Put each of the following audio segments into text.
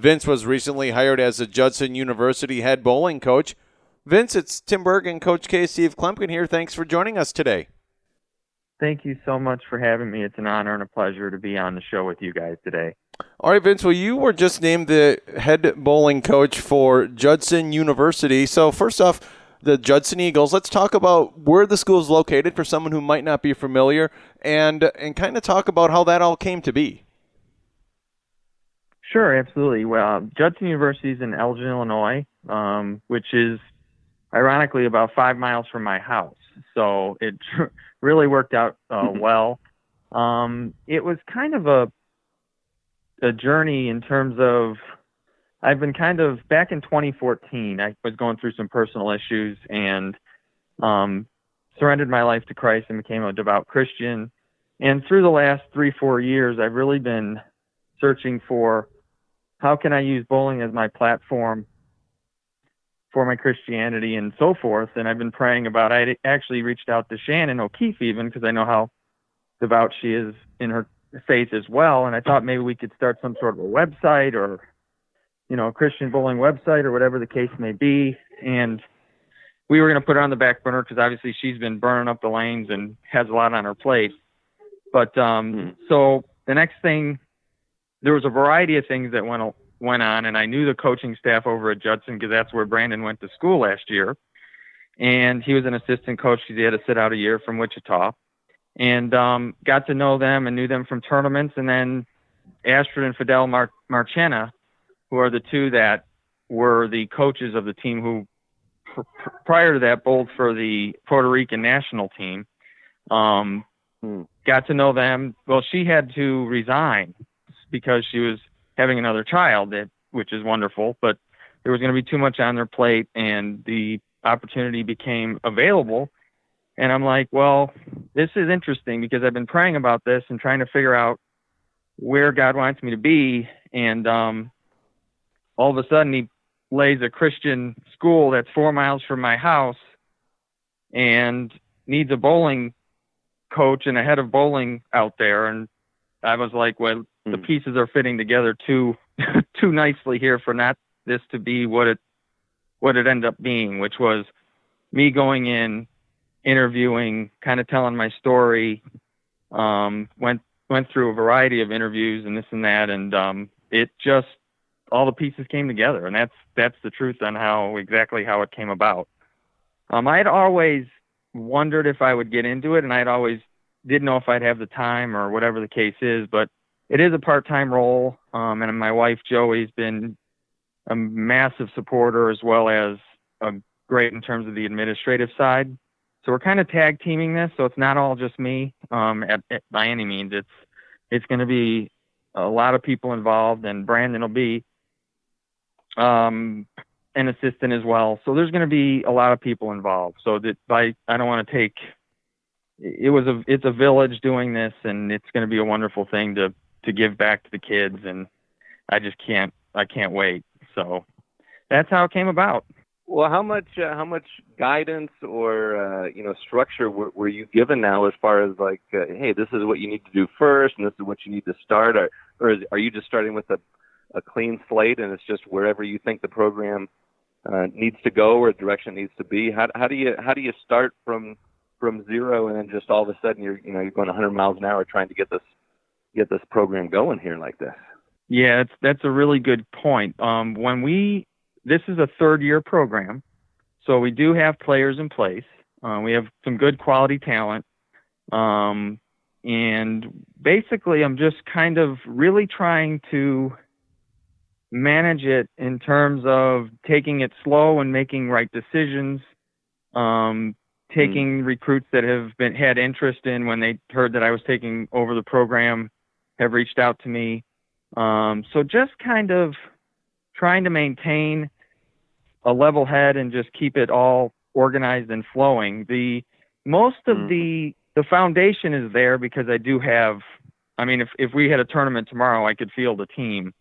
Vince was recently hired as a Judson University head bowling coach. Vince, it's Tim Berg and Coach K. Steve Kloempken here. Thanks for joining us today. Thank you so much for having me. It's an honor and a pleasure to be on the show with you guys today. All right, Vince. Well, you were just named the head bowling coach for Judson University. So, first off, the Judson Eagles. Let's talk about where the school is located for someone who might not be familiar, and and kind of talk about how that all came to be. Sure, absolutely. Well, Judson University is in Elgin, Illinois, um, which is ironically about five miles from my house. So it really worked out uh, mm-hmm. well. Um, it was kind of a a journey in terms of I've been kind of back in 2014. I was going through some personal issues and um, surrendered my life to Christ and became a devout Christian. And through the last three, four years, I've really been searching for how can I use bowling as my platform for my Christianity and so forth. And I've been praying about. I actually reached out to Shannon O'Keefe even because I know how devout she is in her faith as well. And I thought maybe we could start some sort of a website or you know, a Christian bowling website or whatever the case may be. And we were going to put her on the back burner because obviously she's been burning up the lanes and has a lot on her plate. But um, mm-hmm. so the next thing, there was a variety of things that went went on, and I knew the coaching staff over at Judson because that's where Brandon went to school last year, and he was an assistant coach. He had to sit out a year from Wichita, and um, got to know them and knew them from tournaments, and then Astrid and Fidel Mar- Marchena who are the two that were the coaches of the team who pr- prior to that bowled for the Puerto Rican national team. Um, hmm. Got to know them. Well, she had to resign because she was having another child, which is wonderful, but there was going to be too much on their plate, and the opportunity became available. And I'm like, well, this is interesting because I've been praying about this and trying to figure out where God wants me to be. And um, all of a sudden he lays a Christian school that's four miles from my house and needs a bowling coach and a head of bowling out there. And I was like, well, the hmm. pieces are fitting together too, too nicely here for not this to be what it, what it ended up being, which was me going in, interviewing, kind of telling my story, um, went, went through a variety of interviews and this and that. And, um, it just all the pieces came together, and that's that's the truth on how exactly how it came about. Um, I had always wondered if I would get into it, and I'd always didn't know if I'd have the time or whatever the case is. But it is a part-time role, um, and my wife Joey's been a massive supporter as well as great in terms of the administrative side. So we're kind of tag teaming this, so it's not all just me um, at, at, by any means. It's it's going to be a lot of people involved, and Brandon will be um, an assistant as well. So there's going to be a lot of people involved. So that I I don't want to take. It was a it's a village doing this, and it's going to be a wonderful thing to to give back to the kids, and I just can't I can't wait. So that's how it came about. Well, how much uh, how much guidance or uh, you know structure were, were you given now as far as like, uh, hey, this is what you need to do first, and this is what you need to start, or, or is, are you just starting with a a clean slate and it's just wherever you think the program uh, needs to go or direction needs to be? How, how do you how do you start from from zero and then just all of a sudden you're you know you're going 100 miles an hour trying to get this get this program going here like this? Yeah, that's that's a really good point. Um, when we this is a third year program, so we do have players in place. Uh, we have some good quality talent. Um, and basically, I'm just kind of really trying to manage it in terms of taking it slow and making right decisions, um, taking mm. recruits that have been had interest in when they heard that I was taking over the program have reached out to me. Um, so just kind of trying to maintain a level head and just keep it all organized and flowing. The most of Mhm. the the foundation is there because I do have. I mean, if if we had a tournament tomorrow, I could field a team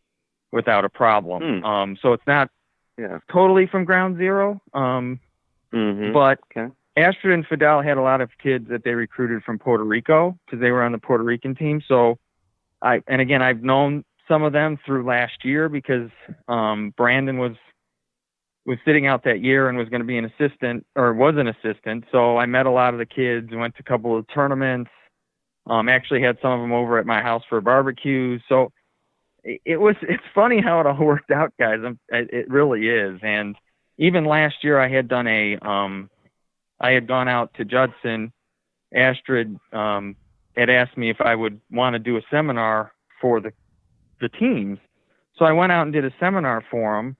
without a problem. Hmm. Um, so it's not Yeah. totally from ground zero. Um, Mm-hmm. but Okay. Astrid and Fidel had a lot of kids that they recruited from Puerto Rico because they were on the Puerto Rican team. So I and again I've known some of them through last year because um, Brandon was was sitting out that year and was going to be an assistant or was an assistant. So I met a lot of the kids, went to a couple of tournaments. Um, actually had some of them over at my house for barbecues. So it, it was it's funny how it all worked out, guys. I'm, it really is. And even last year I had done a um, I had gone out to Judson. Astrid um, had asked me if I would want to do a seminar for the the teams. So I went out and did a seminar for them,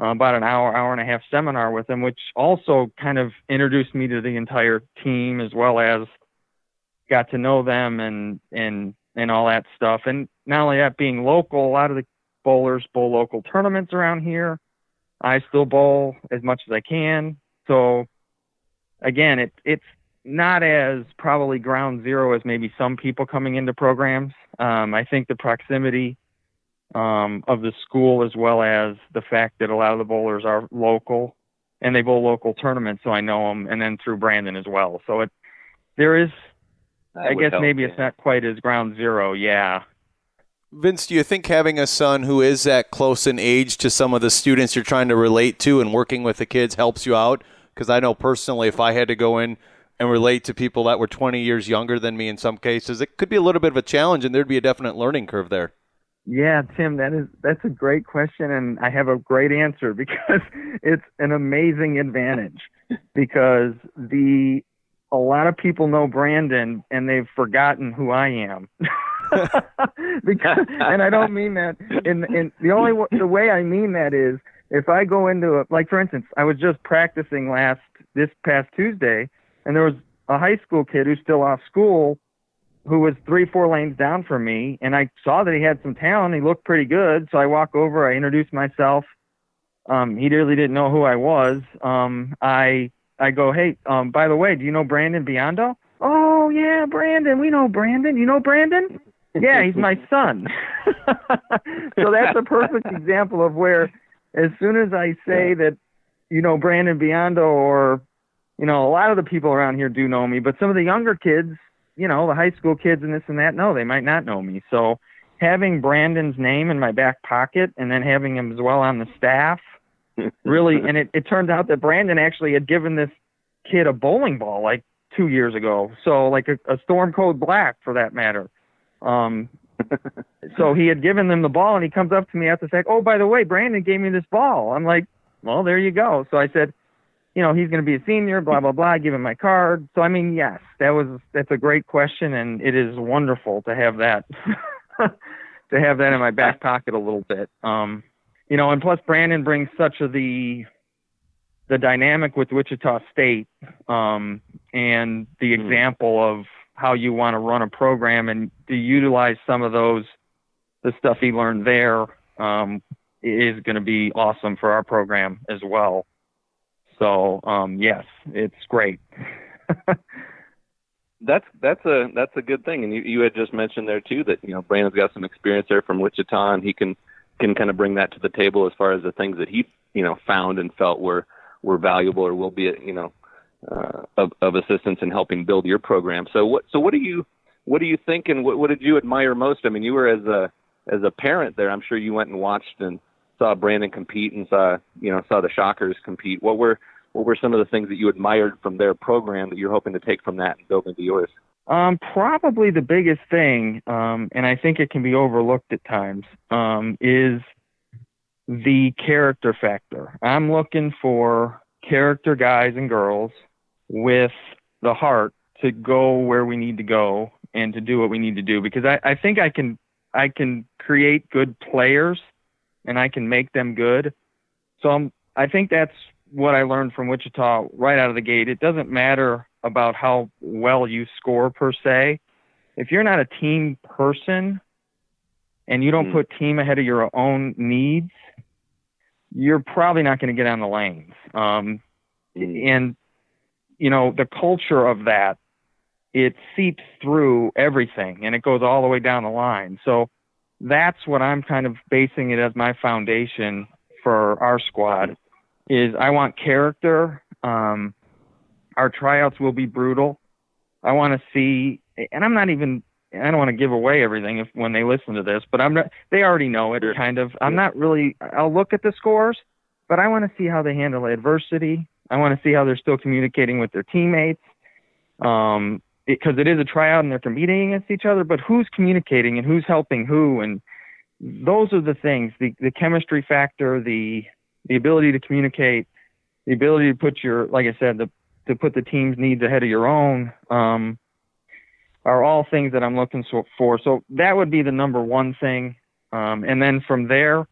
uh, about an hour, hour and a half seminar with them, which also kind of introduced me to the entire team as well as got to know them and and and all that stuff. And not only that, being local, a lot of the bowlers bowl local tournaments around here. I still bowl as much as I can. So again, it, it's not as probably ground zero as maybe some people coming into programs. Um, I think the proximity um, of the school, as well as the fact that a lot of the bowlers are local and they bowl local tournaments, so I know them, and then through Brandon as well. So it there is, That I guess help, maybe yeah. it's not quite as ground zero. Yeah. Vince, do you think having a son who is that close in age to some of the students you're trying to relate to and working with the kids helps you out? Because I know personally, if I had to go in and relate to people that were 20 years younger than me in some cases, it could be a little bit of a challenge and there'd be a definite learning curve there. Yeah, Tim, that is that's a great question, and I have a great answer because it's an amazing advantage. Because the a lot of people know Brandon and they've forgotten who I am. because, and I don't mean that in in the only the way I mean that is if I go into a like for instance, I was just practicing last this past Tuesday, and there was a high school kid who's still off school who was three, four lanes down from me, and I saw that he had some talent. He looked pretty good, so I walk over, I introduced myself. Um, he really didn't know who I was. Um, I I go, hey, um, by the way, do you know Brandon Biondo? Oh yeah, Brandon. We know Brandon. You know Brandon? Yeah, he's my son. so that's a perfect example of where, as soon as I say that, you know Brandon Biondo, or you know a lot of the people around here do know me, but some of the younger kids you know, the high school kids and this and that, no, they might not know me. So having Brandon's name in my back pocket and then having him as well on the staff really, and it, it turned out that Brandon actually had given this kid a bowling ball like two years ago. So like a, a Storm Code Black for that matter. Um, so he had given them the ball and he comes up to me after the fact, oh, by the way, Brandon gave me this ball. I'm like, well, there you go. So I said, you know, he's going to be a senior, blah, blah, blah. Give him my card. So, I mean, yes, that was, that's a great question. And it is wonderful to have that, to have that in my back pocket a little bit. Um, you know, and plus Brandon brings such of the, the dynamic with Wichita State, um, and the Hmm. example of how you want to run a program and to utilize some of those, the stuff he learned there, um, is going to be awesome for our program as well. So um, yes, it's great. that's that's a that's a good thing. And you, you had just mentioned there too that you know Brandon's got some experience there from Wichita, and he can can kind of bring that to the table as far as the things that he you know found and felt were were valuable or will be you know uh, of of assistance in helping build your program. So what so what do you what do you think and what what did you admire most? I mean, you were as a as a parent there. I'm sure you went and watched and saw Brandon compete and saw you know saw the Shockers compete. What were what were some of the things that you admired from their program that you're hoping to take from that and build into yours? Um, probably the biggest thing, um, and I think it can be overlooked at times, um, is the character factor. I'm looking for character guys and girls with the heart to go where we need to go and to do what we need to do because I, I think I can I can create good players and I can make them good. So I'm, I think that's what I learned from Wichita right out of the gate. It doesn't matter about how well you score per se. If you're not a team person and you don't Mm. put team ahead of your own needs, you're probably not going to get on the lanes. Um, and you know the culture of that it seeps through everything and it goes all the way down the line. So that's what I'm kind of basing it as my foundation for our squad is I want character. Um, our tryouts will be brutal. I want to see, and I'm not even, I don't want to give away everything if when they listen to this, but I'm not, they already know it kind of. I'm not really, I'll look at the scores, but I want to see how they handle adversity. I want to see how they're still communicating with their teammates. Um, because it, is a tryout and they're competing against each other, but who's communicating and who's helping who, and those are the things: the the chemistry factor, the the ability to communicate, the ability to put your, like I said, the to put the team's needs ahead of your own, um, are all things that I'm looking for. So that would be the number one thing, um, and then from there,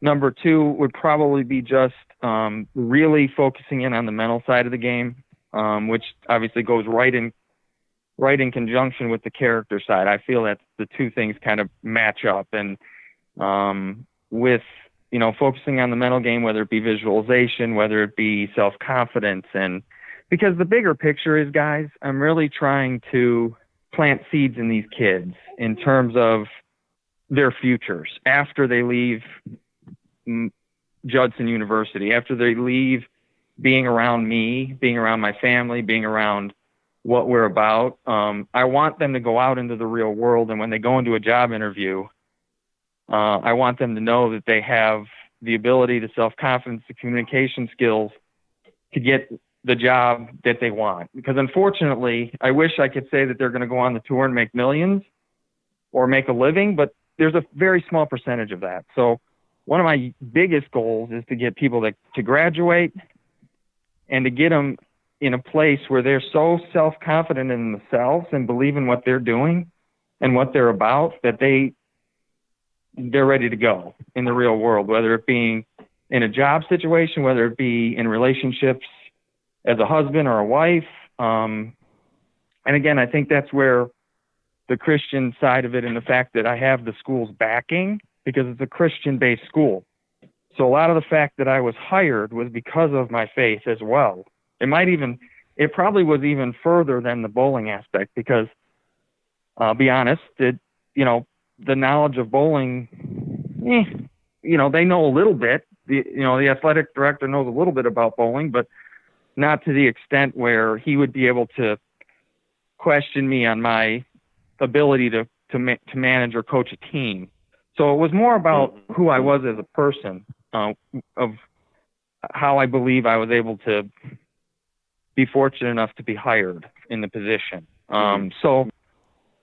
number two would probably be just um, really focusing in on the mental side of the game, um, which obviously goes right in right in conjunction with the character side. I feel that the two things kind of match up. And um, with you know focusing on the mental game, whether it be visualization, whether it be self confidence, and because the bigger picture is, guys, I'm really trying to plant seeds in these kids in terms of their futures after they leave Judson University, after they leave being around me, being around my family, being around what we're about. Um, I want them to go out into the real world, and when they go into a job interview, uh, I want them to know that they have the ability, the self confidence, the communication skills to get the job that they want. Because unfortunately, I wish I could say that they're going to go on the tour and make millions or make a living, but there's a very small percentage of that. So one of my biggest goals is to get people to, to graduate and to get them in a place where they're so self confident in themselves and believe in what they're doing and what they're about that they they're ready to go in the real world, whether it being in a job situation, whether it be in relationships as a husband or a wife. Um, and again, I think that's where the Christian side of it and the fact that I have the school's backing because it's a Christian based school. So a lot of the fact that I was hired was because of my faith as well. It might even, it probably was even further than the bowling aspect because, I'll be honest, it, you know, the knowledge of bowling, eh, you know, they know a little bit. The, you know, the athletic director knows a little bit about bowling, but not to the extent where he would be able to question me on my ability to to, ma- to manage or coach a team. So it was more about mm-hmm. who I was as a person, uh, of how I believe I was able to be fortunate enough to be hired in the position. Um, so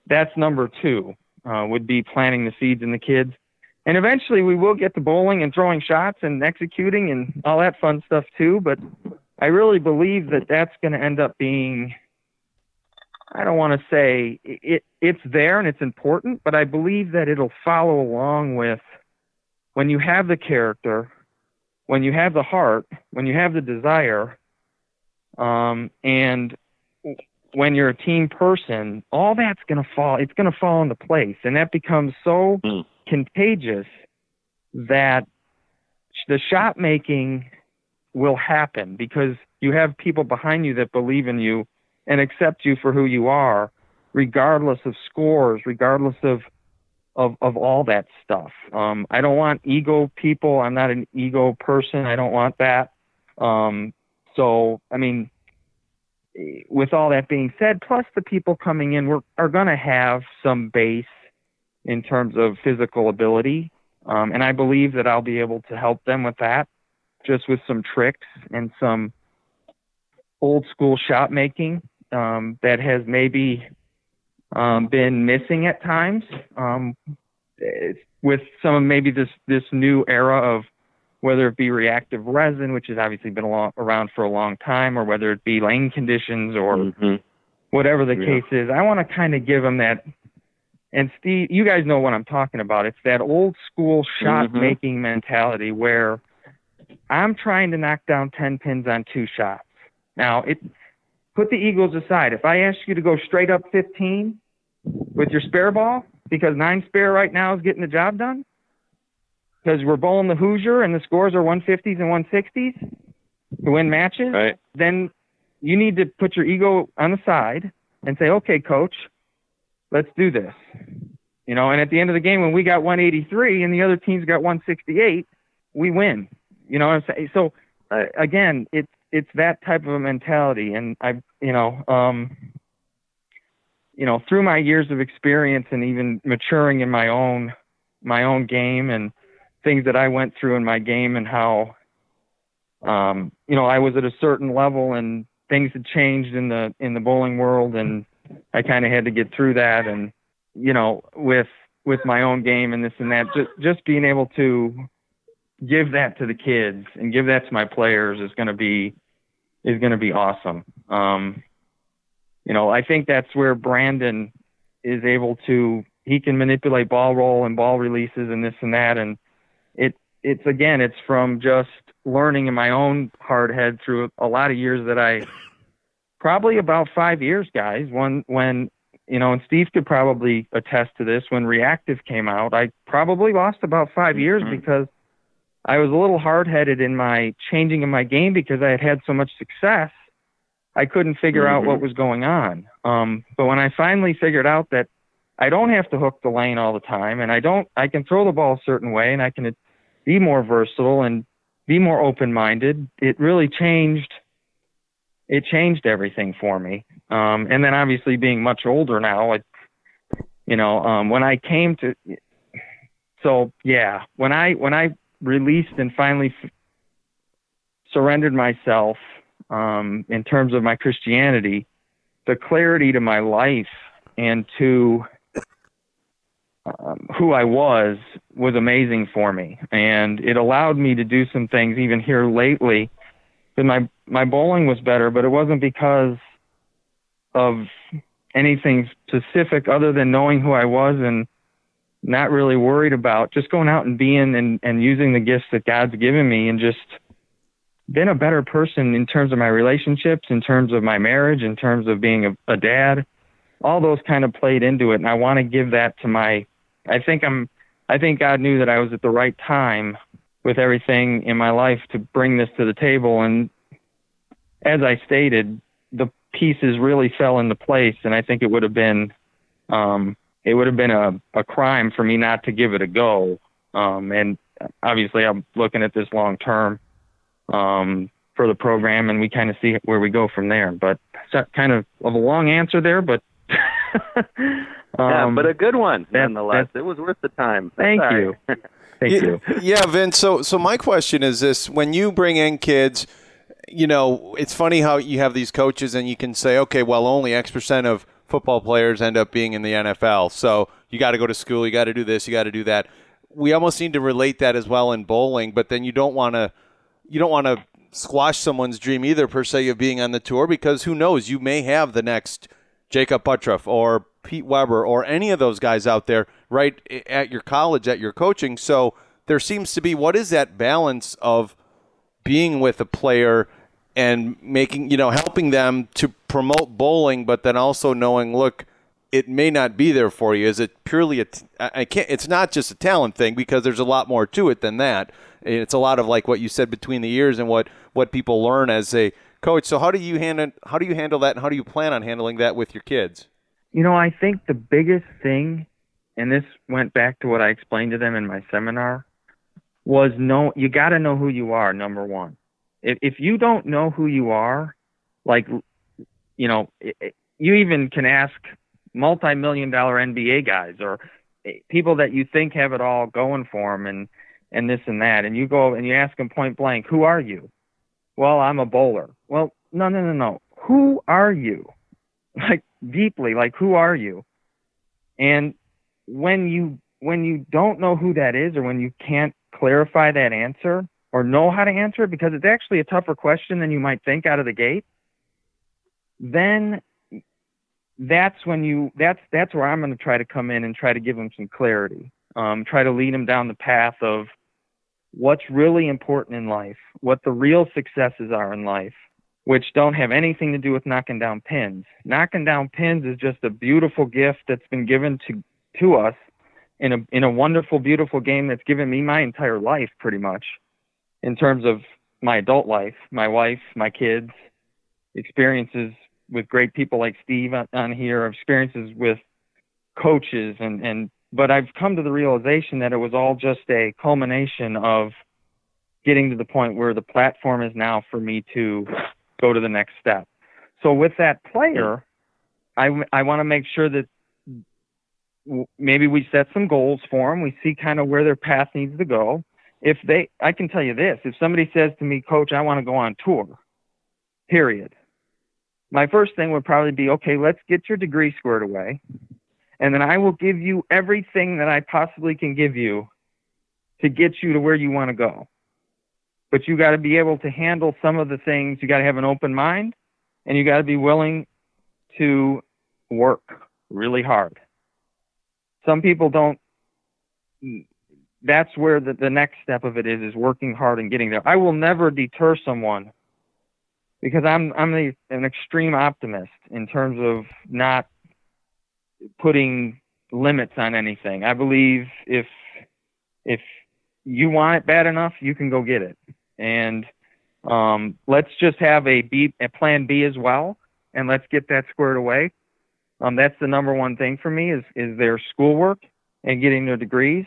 that's number two, uh, would be planting the seeds in the kids. And eventually we will get to bowling and throwing shots and executing and all that fun stuff too. But I really believe that that's going to end up being, I don't want to say it, it's there and it's important, but I believe that it'll follow along with when you have the character, when you have the heart, when you have the desire, um, and when you're a team person, all that's going to fall, it's going to fall into place. And that becomes so mm. contagious that the shot making will happen because you have people behind you that believe in you and accept you for who you are, regardless of scores, regardless of of of all that stuff. Um, I don't want ego people. I'm not an ego person. I don't want that. Um, so, I mean, with all that being said, plus the people coming in were, are going to have some base in terms of physical ability. Um, and I believe that I'll be able to help them with that, just with some tricks and some old school shot making um, that has maybe um, been missing at times. Um, with some of maybe this this new era of whether it be reactive resin, which has obviously been long, around for a long time, or whether it be lane conditions or mm-hmm. whatever the yeah. case is. I want to kind of give them that. And Steve, you guys know what I'm talking about. It's that old school shot mm-hmm. making mentality where I'm trying to knock down 10 pins on two shots. Now, it put the Eagles aside. If I ask you to go straight up 15 with your spare ball, because nine spare right now is getting the job done, because we're bowling the Hoosier and the scores are 150s and 160s to win matches, Right. then you need to put your ego on the side and say, okay, coach, let's do this. You know, and at the end of the game, when we got 183 and the other team's got 168, we win. You know what I'm saying? So Right. again, it's it's that type of a mentality, and I, you know, um, you know, through my years of experience and even maturing in my own my own game and things that I went through in my game and how, um, you know, I was at a certain level and things had changed in the in the bowling world, and I kind of had to get through that, and you know, with with my own game and this and that, just just being able to give that to the kids and give that to my players is going to be is going to be awesome. Um, you know, I think that's where Brandon is able to he can manipulate ball roll and ball releases and this and that and it's again it's from just learning in my own hard head through a lot of years that I probably about 5 years guys when when you know and Steve could probably attest to this when reactive came out I probably lost about 5 years Mhm. because I was a little hard headed in my changing of my game because I had had so much success. I couldn't figure out what was going on. Um, but when I finally figured out that I don't have to hook the lane all the time, and I don't, I can throw the ball a certain way, and I can be more versatile and be more open minded. It really changed. It changed everything for me. Um, and then obviously being much older now, I, you know, um, when I came to, so yeah, when I when I released and finally f- surrendered myself um, in terms of my Christianity, the clarity to my life and to um, who I was was amazing for me, and it allowed me to do some things even here lately. That my my bowling was better, but it wasn't because of anything specific other than knowing who I was and not really worried about just going out and being and, and using the gifts that God's given me and just been a better person in terms of my relationships, in terms of my marriage, in terms of being a, a dad. All those kind of played into it. And I want to give that to my, I think I'm, I think God knew that I was at the right time with everything in my life to bring this to the table. And as I stated, the pieces really fell into place. And I think it would have been, um, it would have been a, a crime for me not to give it a go. Um, and obviously, I'm looking at this long term um, for the program, and we kind of see where we go from there. But kind of of a long answer there, but yeah, um, but a good one that- nonetheless. It was worth the time. thank Sorry. you, thank yeah, you. Yeah, Vince. So, so my question is this: When you bring in kids, you know, it's funny how you have these coaches, and you can say, okay, well, only X percent of football players end up being in the NFL. So you got to go to school, you got to do this, you got to do that. We almost need to relate that as well in bowling, but then you don't want to, you don't want to squash someone's dream either per se of being on the tour because who knows, you may have the next Jakob Butturff or Pete Weber or any of those guys out there right at your college at your coaching. So there seems to be what is that balance of being with a player and making you know helping them to promote bowling, but then also knowing, look, it may not be there for you. Is it purely a? I can't. It's not just a talent thing because there's a lot more to it than that. It's a lot of like what you said between the years and what what people learn as a coach. So how do you handle how do you handle that, and how do you plan on handling that with your kids? You know, I think the biggest thing, and this went back to what I explained to them in my seminar, was know you got to know who you are. Number one, if if you don't know who you are, like, you know, you even can ask multi-million dollar NBA guys or eh, people that you think have it all going for them and and this and that, and you go and you ask them point blank, who are you? Well, I'm a bowler. Well, no, no, no, no. Who are you? Like deeply, like who are you? And when you when you don't know who that is or when you can't clarify that answer or know how to answer it because it's actually a tougher question than you might think out of the gate, then that's when you that's that's where I'm going to try to come in and try to give them some clarity. Um, try to lead them down the path of what's really important in life, what the real successes are in life, which don't have anything to do with knocking down pins. Knocking down pins is just a beautiful gift that's been given to to us in a in a wonderful, beautiful game that's given me my entire life, pretty much, in terms of my adult life, my wife, my kids, experiences with great people like Steve on, on here, experiences with coaches, and and but I've come to the realization that it was all just a culmination of getting to the point where the platform is now for me to go to the next step. So with that player, I, I want to make sure that maybe we set some goals for them. We see kind of where their path needs to go. If they, I can tell you this, if somebody says to me, coach, I want to go on tour, period. My first thing would probably be, okay, let's get your degree squared away. And then I will give you everything that I possibly can give you to get you to where you want to go. But you got to be able to handle some of the things. You got to have an open mind and you got to be willing to work really hard. Some people don't that's where the, the next step of it is is working hard and getting there. I will never deter someone because I'm I'm a, an extreme optimist in terms of not putting limits on anything. I believe if if you want it bad enough, you can go get it. And um, let's just have a B, a plan B as well, and let's get that squared away. Um, that's the number one thing for me is is their schoolwork and getting their degrees.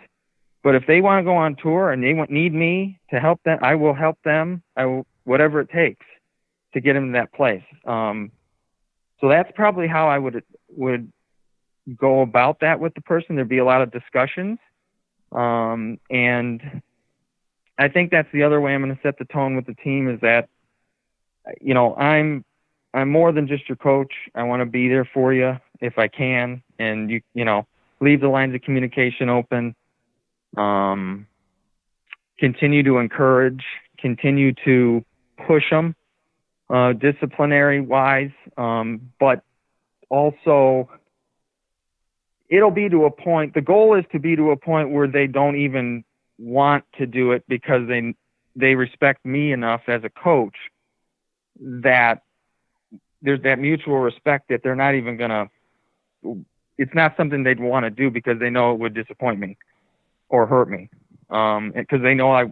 But if they want to go on tour and they want, need me to help them, I will help them. I will whatever it takes to get them to that place. Um, so that's probably how I would would go about that with the person. There'd be a lot of discussions, um, and I think that's the other way I'm going to set the tone with the team is that, you know, I'm I'm more than just your coach. I want to be there for you if I can, and you you know leave the lines of communication open. Um, continue to encourage, continue to push them, uh, disciplinary wise, um, but also it'll be to a point. The goal is to be to a point where they don't even want to do it because they they respect me enough as a coach that there's that mutual respect that they're not even gonna it's not something they'd want to do because they know it would disappoint me or hurt me um because they know I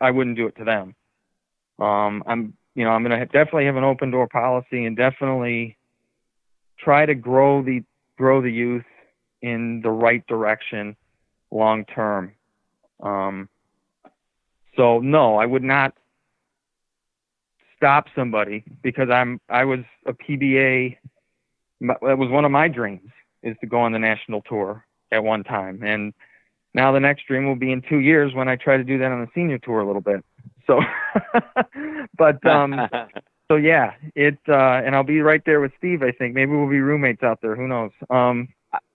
I wouldn't do it to them um I'm you know I'm gonna definitely have an open door policy and definitely try to grow the grow the youth in the right direction long term um, so no, I would not stop somebody because I'm I was a PBA. That was one of my dreams is to go on the national tour at one time, and now the next dream will be in two years when I try to do that on the senior tour a little bit. So, but um, so yeah, it uh, and I'll be right there with Steve. I think maybe we'll be roommates out there. Who knows? Um,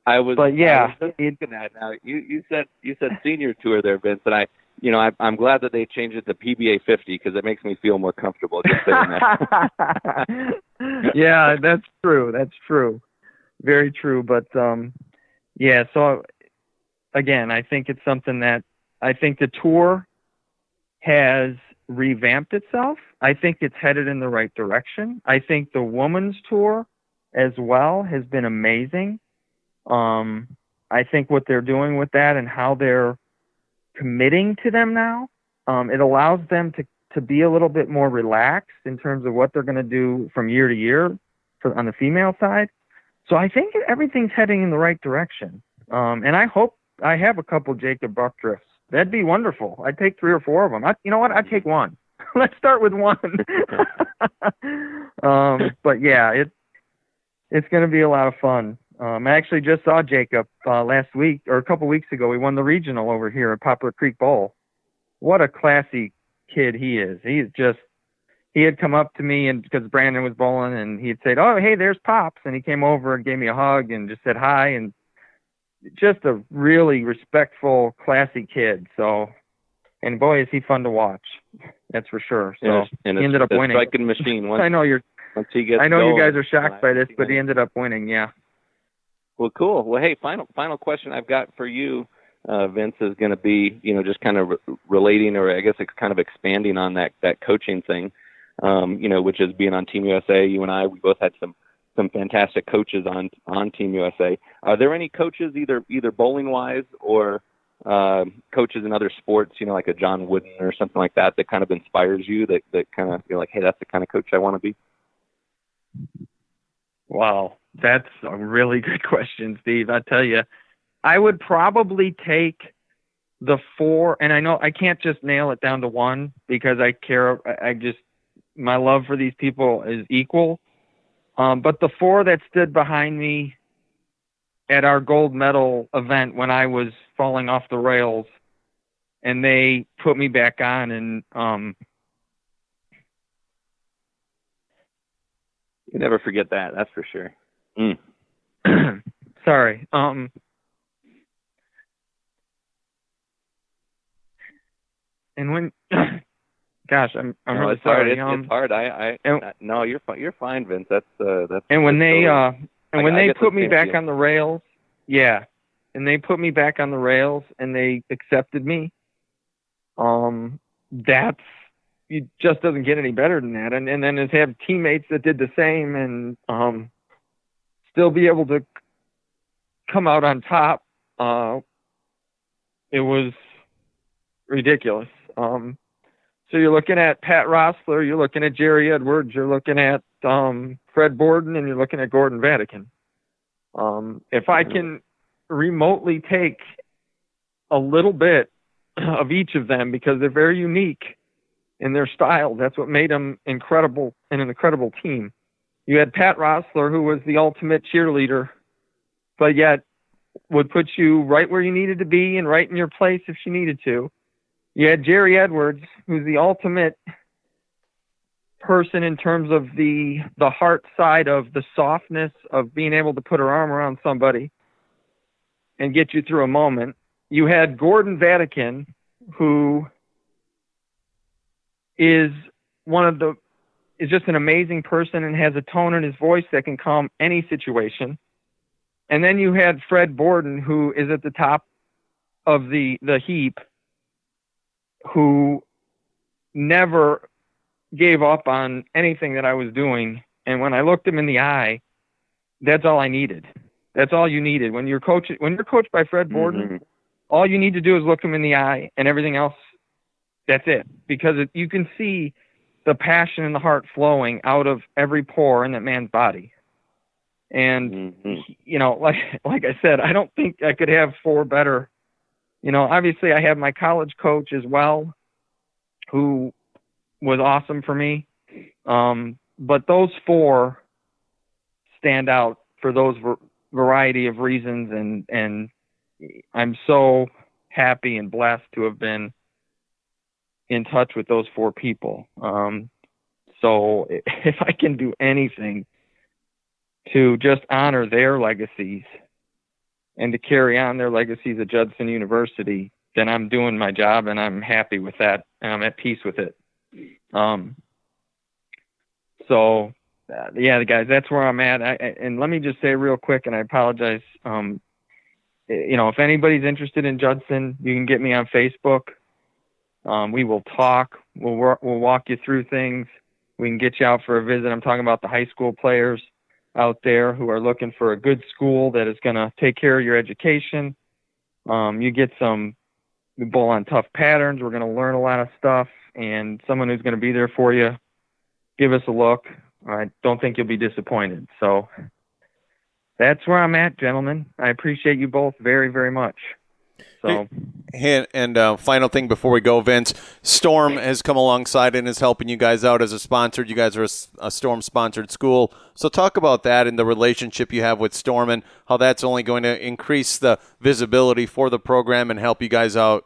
I was, but yeah, I was thinking that now. You you said you said senior tour there, Vince, and I, you know, I, I'm glad that they changed it to PBA 50 because it makes me feel more comfortable just saying that. yeah, that's true. That's true. Very true. But um, yeah. So again, I think it's something that I think the tour has revamped itself. I think it's headed in the right direction. I think the women's tour as well has been amazing. Um, I think what they're doing with that and how they're committing to them now, um, it allows them to, to be a little bit more relaxed in terms of what they're going to do from year to year for, on the female side. So I think everything's heading in the right direction. Um, and I hope I have a couple Jakob Butturffs. That'd be wonderful. I'd take three or four of them. I, you know what? I'd take one. Let's start with one. um, but yeah, it it's going to be a lot of fun. Um, I actually just saw Jakob uh, last week or a couple weeks ago. We won the regional over here at Poplar Creek Bowl. What a classy kid he is. He's just he had come up to me and because Brandon was bowling and he had said, "Oh, hey, there's Pops," and he came over and gave me a hug and just said hi and just a really respectful, classy kid. So, and boy, is he fun to watch. That's for sure. So and, and he ended up winning. Striking machine. Once, I know you're. Once he gets I know going, you guys are shocked by this, but he ended up winning. Yeah. Well, cool. Well, hey, final final question I've got for you, uh, Vince, is going to be, you know, just kind of re- relating, or I guess it's kind of expanding on that that coaching thing, um, you know, which is being on Team USA. You and I, we both had some some fantastic coaches on on Team USA. Are there any coaches either either bowling wise or uh, coaches in other sports, you know, like a John Wooden or something like that, that kind of inspires you? That that kind of you're like, hey, that's the kind of coach I want to be. Wow, that's a really good question, Steve. I tell you, I would probably take the four, and I know I can't just nail it down to one because I care. I just my love for these people is equal. Um, but the four that stood behind me at our gold medal event when I was falling off the rails, and they put me back on, and um, you never forget that. That's for sure. Mm. Sorry. Um, and when gosh i'm i'm no, really it's sorry hard. It's, um, it's hard i i and, no you're fine you're fine vince that's uh that's and when that's they totally, uh and I- when I they get the put me back deal. on the rails yeah and they put me back on the rails and they accepted me um that's it just doesn't get any better than that. And and then to have teammates that did the same and um still be able to come out on top uh it was ridiculous. Um so you're looking at Pat Rossler, you're looking at Jeri Edwards, you're looking at um, Fred Borden, and you're looking at Gordon Vadakin. Um, if I can remotely take a little bit of each of them because they're very unique in their style, that's what made them incredible and an incredible team. You had Pat Rossler, who was the ultimate cheerleader, but yet would put you right where you needed to be and right in your place if she needed to. You had Jeri Edwards, who's the ultimate person in terms of the the heart side of the softness of being able to put her arm around somebody and get you through a moment. You had Gordon Vadakin, who is one of the is just an amazing person and has a tone in his voice that can calm any situation. And then you had Fred Borden, who is at the top of the the heap who never gave up on anything that I was doing. And when I looked him in the eye, that's all I needed. That's all you needed. When you're coached when you're coached by Fred Borden, Mhm. all you need to do is look him in the eye and everything else that's it because it, you can see the passion and the heart flowing out of every pore in that man's body. And Mhm. you know, like like I said, I don't think I could have four better. You know, obviously I have my college coach as well, who was awesome for me. Um, but those four stand out for those var- variety of reasons, and and I'm so happy and blessed to have been in touch with those four people. Um, so if I can do anything to just honor their legacies and to carry on their legacies at Judson University, then I'm doing my job and I'm happy with that and I'm at peace with it. Um, so, uh, yeah, guys, that's where I'm at. I, and let me just say real quick, and I apologize. Um, you know, if anybody's interested in Judson, you can get me on Facebook. Um, we will talk. We'll we'll walk you through things. We can get you out for a visit. I'm talking about the high school players out there who are looking for a good school that is going to take care of your education. Um, you get some bowl on tough patterns. We're going to learn a lot of stuff, and someone who's going to be there for you. Give us a look. I don't think you'll be disappointed. So that's where I'm at, gentlemen. I appreciate you both very, very much. So And, and uh, final thing before we go, Vince, Storm has come alongside and is helping you guys out as a sponsor. You guys are a Storm sponsored school. So talk about that and the relationship you have with Storm and how that's only going to increase the visibility for the program and help you guys out.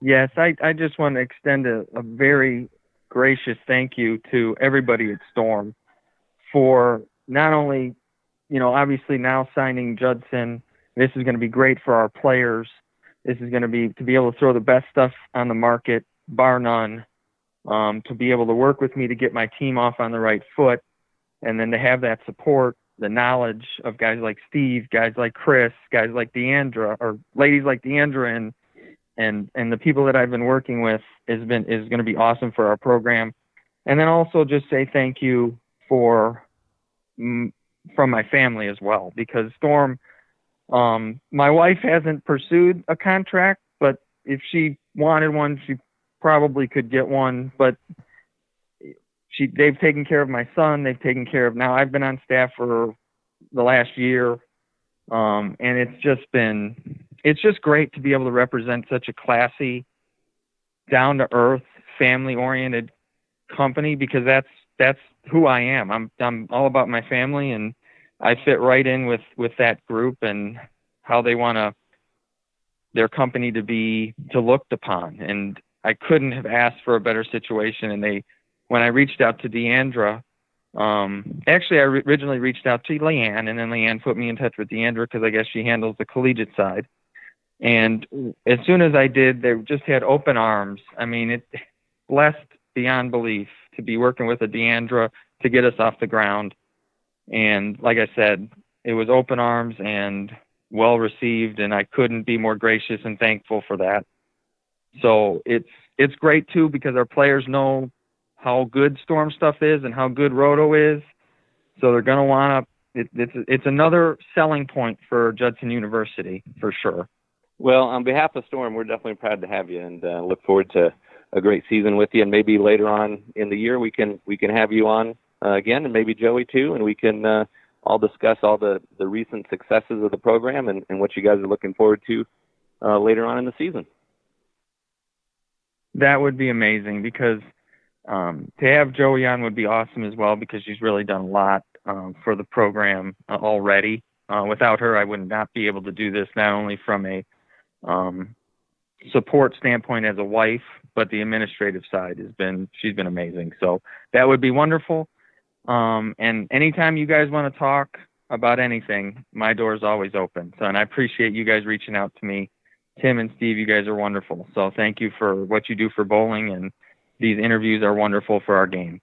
Yes, I, I just want to extend a, a very gracious thank you to everybody at Storm for not only, you know, obviously now signing Judson. This is going to be great for our players. This is going to be to be able to throw the best stuff on the market, bar none. Um, to be able to work with me to get my team off on the right foot, and then to have that support, the knowledge of guys like Steve, guys like Chris, guys like Diandra, or ladies like Diandra and and and the people that I've been working with has been is going to be awesome for our program. And then also just say thank you for mm, from my family as well because Storm. Um, my wife hasn't pursued a contract, but if she wanted one, she probably could get one. But she they've taken care of my son. They've taken care of now. I've been on staff for the last year, um, and it's just been it's just great to be able to represent such a classy, down to earth, family oriented company because that's that's who I am. I'm I'm all about my family and I fit right in with with that group and how they want to their company to be to looked upon. And I couldn't have asked for a better situation. And they when I reached out to Diandra um, actually I originally reached out to Leanne and then Leanne put me in touch with Diandra because I guess she handles the collegiate side. And as soon as I did they just had open arms. I mean it blessed beyond belief to be working with a Diandra to get us off the ground. And like I said, it was open arms and well received, and I couldn't be more gracious and thankful for that. So it's it's great too because our players know how good storm stuff is and how good roto is. So they're to want to. It, it's it's another selling point for Judson University for sure. Well, on behalf of Storm, we're definitely proud to have you and uh, look forward to a great season with you, and maybe later on in the year we can we can have you on uh, again, and maybe Joey too, and we can uh, all discuss all the the recent successes of the program and, and what you guys are looking forward to uh, later on in the season. That would be amazing because um, to have Joey on would be awesome as well because she's really done a lot um, for the program uh, already. Uh, without her, I would not be able to do this not only from a um, support standpoint as a wife, but the administrative side has been she's been amazing. So that would be wonderful. Um, and anytime you guys want to talk about anything, my door is always open. So and I appreciate you guys reaching out to me. Tim and Steve, you guys are wonderful. So thank you for what you do for bowling and these interviews are wonderful for our game.